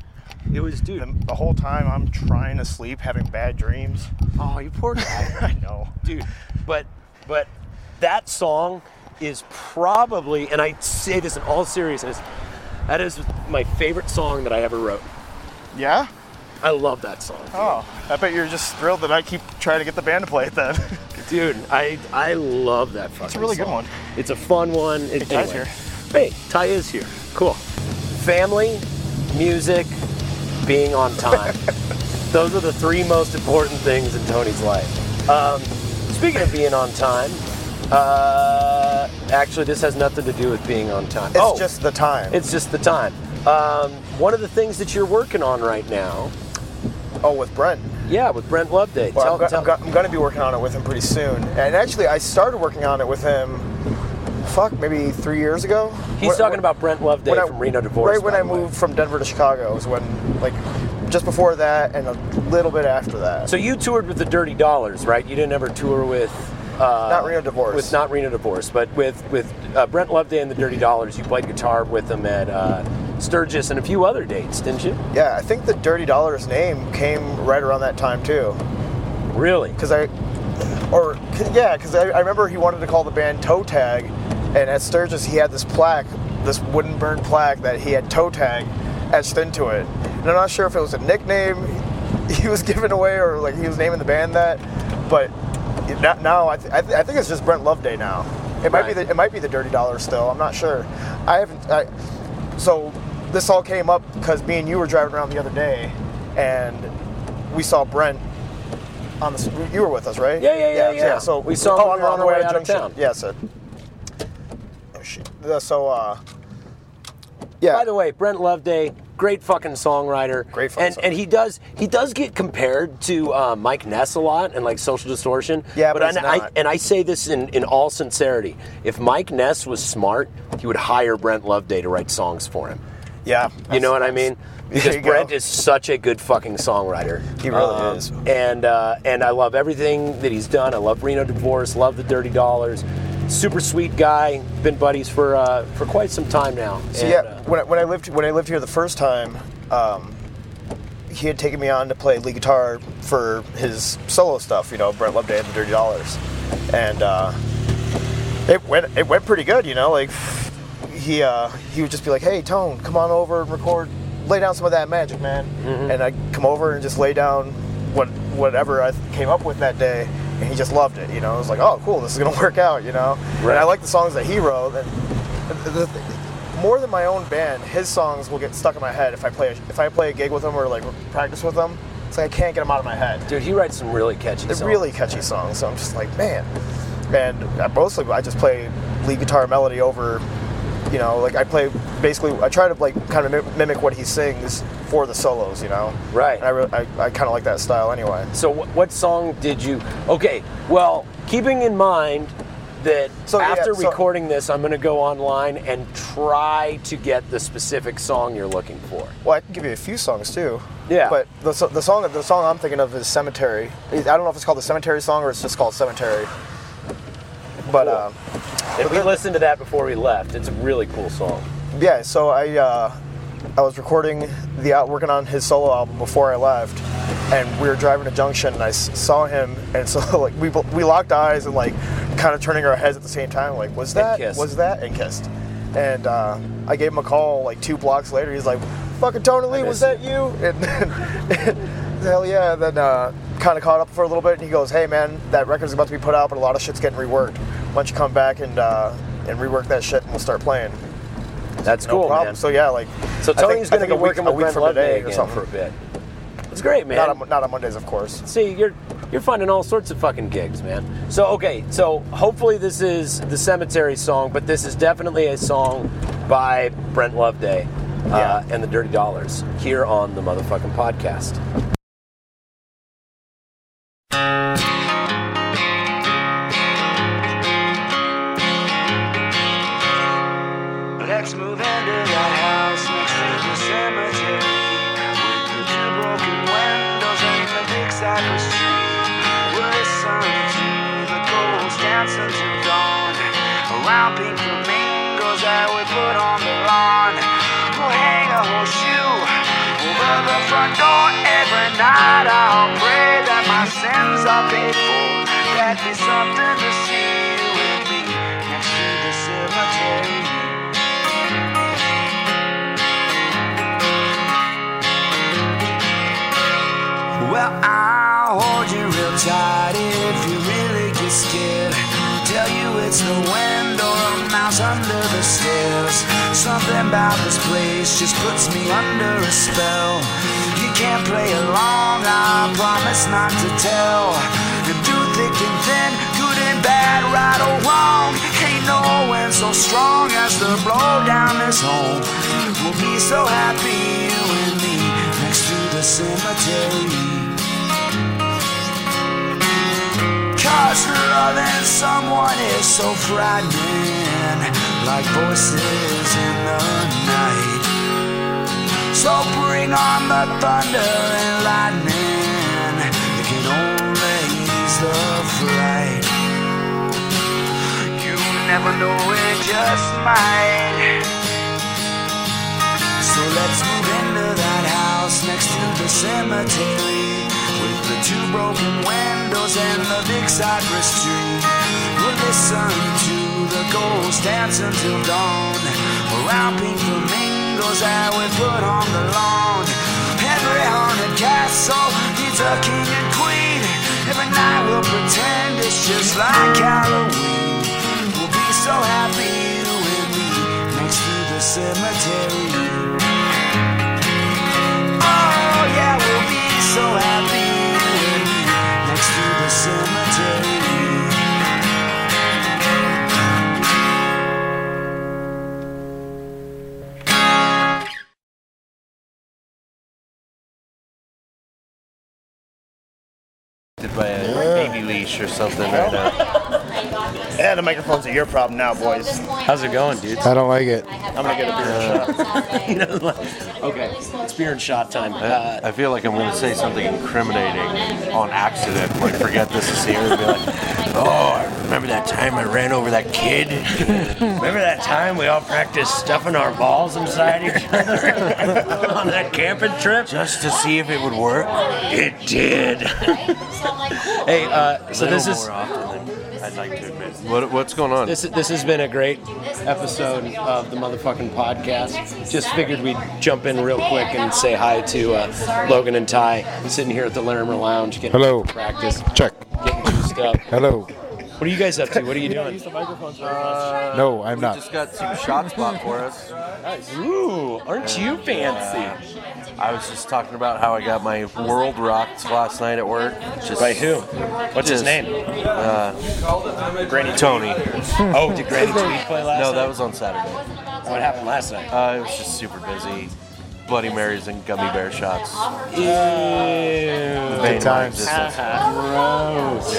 It was, dude. The, the whole time I'm trying to sleep, having bad dreams. Oh, you poor guy. I know. dude. But but that song is probably, and I say this in all seriousness, that is my favorite song that I ever wrote. Yeah? I love that song, Oh, I bet you're just thrilled that I keep trying to get the band to play it then. dude. I I love that fucking. It's a really good one. It's a fun one. It, Ty's anyway. here. Hey, Ty is here. Cool. Family, music, being on time. Those are the three most important things in Tony's life. Um, speaking of being on time, uh, actually, this has nothing to do with being on time. It's oh, just the time. it's just the time. Um, one of the things that you're working on right now, oh, with Brent. yeah, with Brent Loveday. Well, Tell- I'm, go- tell- I'm, go- I'm going to be working on it with him pretty soon. And actually, I started working on it with him, fuck, maybe three years ago. He's When- talking when- about Brent Loveday I- from Reno Divorce. Right when I moved from Denver to Chicago was when, like, just before that and a little bit after that. So you toured with the Dirty Dollars, right? You didn't ever tour with uh, Not Reno Divorce. With not Reno Divorce, but with with uh, Brent Loveday and the Dirty Dollars. You played guitar with them at uh, Sturgis and a few other dates, didn't you? yeah, I think the Dirty Dollars name came right around that time too. Really? because I, or yeah, because I, I remember he wanted to call the band Toe Tag, and at Sturgis he had this plaque, this wooden burned plaque that he had Toe Tag etched into it. And I'm not sure if it was a nickname he was giving away or like he was naming the band that, but now- now I, th- I, th- I think it's just Brent Loveday now. It might be the, it might be the Dirty Dollar still. I'm not sure. I haven't. I, so this all came up because me and you were driving around the other day, and we saw Brent on the. You were with us, right? Yeah, yeah, yeah, yeah. So We saw him oh, we were on our way to out of town. Yeah, so. Oh shit. So uh. Yeah. By the way, Brent Loveday, great fucking songwriter. Great fucking and and he does he does get compared to uh, Mike Ness a lot and like Social Distortion. Yeah, but I, he's I- not. and I say this in, in all sincerity. If Mike Ness was smart, he would hire Brent Loveday to write songs for him. Yeah. You know what I mean? Because you go. Brent is such a good fucking songwriter. He really Um, is. And uh, and I love everything that he's done. I love Reno Divorce. Love the Dirty Dollars. Super sweet guy. Been buddies for uh, for quite some time now. So And, yeah, uh, when I, when I lived when I lived here the first time, um, he had taken me on to play lead guitar for his solo stuff. You know, Brent Loveday and the Dirty Dollars, and uh, it went it went pretty good. You know, like he uh, he would just be like, "Hey, Tone, come on over and record, lay down some of that magic, man," Mm-hmm. and I'd come over and just lay down what whatever I came up with that day. And he just loved it, you know. It was like, oh, cool, this is gonna work out, you know. Right. And I like the songs that he wrote. And the, the, more than my own band, his songs will get stuck in my head if I play if I play a gig with him or like practice with him. It's like I can't get them out of my head. dude, he writes some really catchy They're songs. really catchy songs, so I'm just like, man. And I mostly I just play lead guitar melody over, you know, like I play basically I try to like kind of mimic what he sings for the solos, you know. Right. And I re- I, I kind of like that style anyway. So wh- what song did you? Okay, well, keeping in mind that So, yeah, after so- recording this, I'm going to go online and try to get the specific song you're looking for. Well, I can give you a few songs too. Yeah. But the, the song the song I'm thinking of is Cemetery. I don't know if it's called the Cemetery song or it's just called Cemetery. But Cool. uh, And we listened to that before we left. It's a really cool song. yeah, so I uh, I was recording the out working on his solo album before I left, and we were driving to Junction, and I s- saw him, and so like we we locked eyes and like kind of turning our heads at the same time, like was that was that and kissed, and uh, I gave him a call like two blocks later. He's like, "Fucking Tony Lee, was that you?" And, hell yeah. Then uh, kind of caught up for a little bit, and he goes, "Hey man, that record's about to be put out, but a lot of shit's getting reworked. Why don't you come back and uh, and rework that shit, and we'll start playing." That's No cool, problem. man. So yeah, like So Tony's going to be a week- working a week from today or something. for a bit. It's great, man. Not on, not on Mondays, of course. See, you're you're finding all sorts of fucking gigs, man. So okay, so hopefully this is the Cemetery song, but this is definitely a song by Brent Loveday uh, Yeah. and the Dirty Dollars here on the motherfucking podcast. Can't play along, I promise not to tell. And through thick and thin, good and bad, right or wrong, ain't no wind so strong as to blow down this home. We'll be so happy, you and me, next to the cemetery. Cause loving someone is so frightening, like voices in the night. So bring on the thunder and lightning, it can only ease the fright. You never know, it just might. So let's move into that house next to the cemetery with the two broken windows and the big cypress tree. We'll listen to the ghosts dance until dawn around pink flamingos that we put on the lawn. Every haunted castle needs a king and queen. Every night we'll pretend it's just like Halloween. We'll be so happy, you me, next to the cemetery. Oh yeah, we'll be so happy next to the cemetery. By a baby leash or something right now. Yeah, the microphones are your problem now, boys. How's it going, dude? I don't like it. I'm gonna get a beer shot. Okay, it's beer and shot time. Uh, I feel like I'm going to say something incriminating on accident. Like, forget this is here and be like, oh, I remember that time I ran over that kid? remember that time we all practiced stuffing our balls inside each other on that camping trip? Just to see if it would work? It did. hey, uh, so this is more often than I'd like to admit. What, what's going on? this this has been a great episode of the motherfucking podcast. Just figured we'd jump in real quick and say hi to uh, Logan and Ty sitting here at the Larimer Lounge getting Hello. practice, Check. getting juiced up. Hello. What are you guys up to? What are you doing? Uh, no, I'm not. just got some shots bought for us. Nice. Ooh, aren't you uh, fancy? I was just talking about how I got my world rocked last night at work. Just By who? What's his Just- name? Uh, Granny Tony. Oh, did Granny Tony play last No, night? No, that was on Saturday. what happened last night. Uh, it was just super busy. Bloody Marys and gummy bear shots. Ew. Good times. Gross.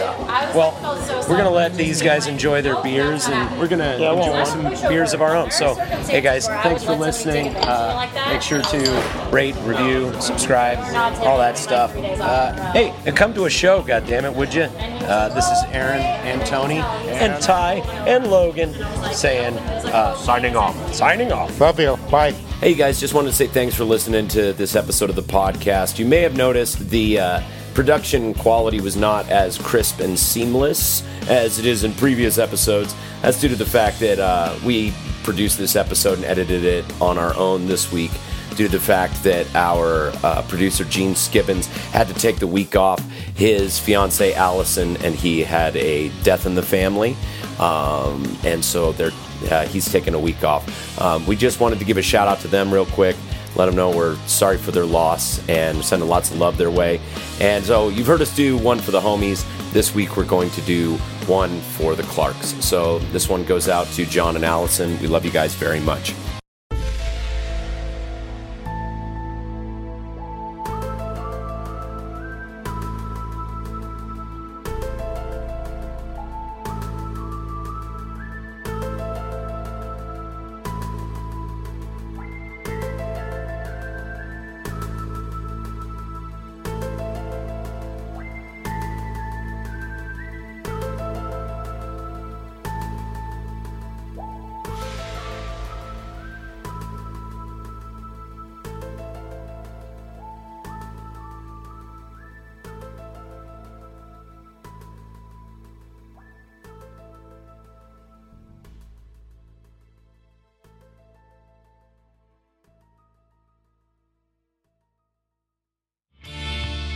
Well, we're gonna let these guys enjoy their beers, and we're gonna enjoy some beers of our own. So, hey guys, thanks for listening. Uh, make sure to rate, review, subscribe, all that stuff. Uh, hey, and come to a show, goddammit, would you? Uh, this is Aaron and Tony and Ty and Logan saying, uh, Signing off. signing off. Love you. Bye. Hey, guys, just wanted to say thanks for listening to this episode of the podcast. You may have noticed the uh, production quality was not as crisp and seamless as it is in previous episodes. That's due to the fact that uh, we produced this episode and edited it on our own this week. Due to the fact that our uh, producer Gene Skippins had to take the week off, his fiance Allison and he had a death in the family, um, and so they're uh, he's taking a week off. Um, we just wanted to give a shout out to them real quick, let them know we're sorry for their loss and sending lots of love their way. And so you've heard us do one for the homies. This week we're going to do one for the Clarks. So this one goes out to John and Allison. We love you guys very much.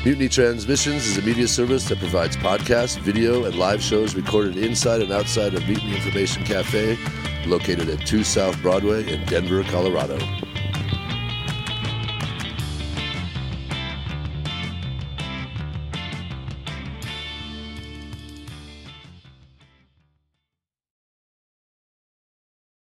Mutiny Transmissions is a media service that provides podcasts, video, and live shows recorded inside and outside of Mutiny Information Cafe, located at 2 South Broadway in Denver, Colorado.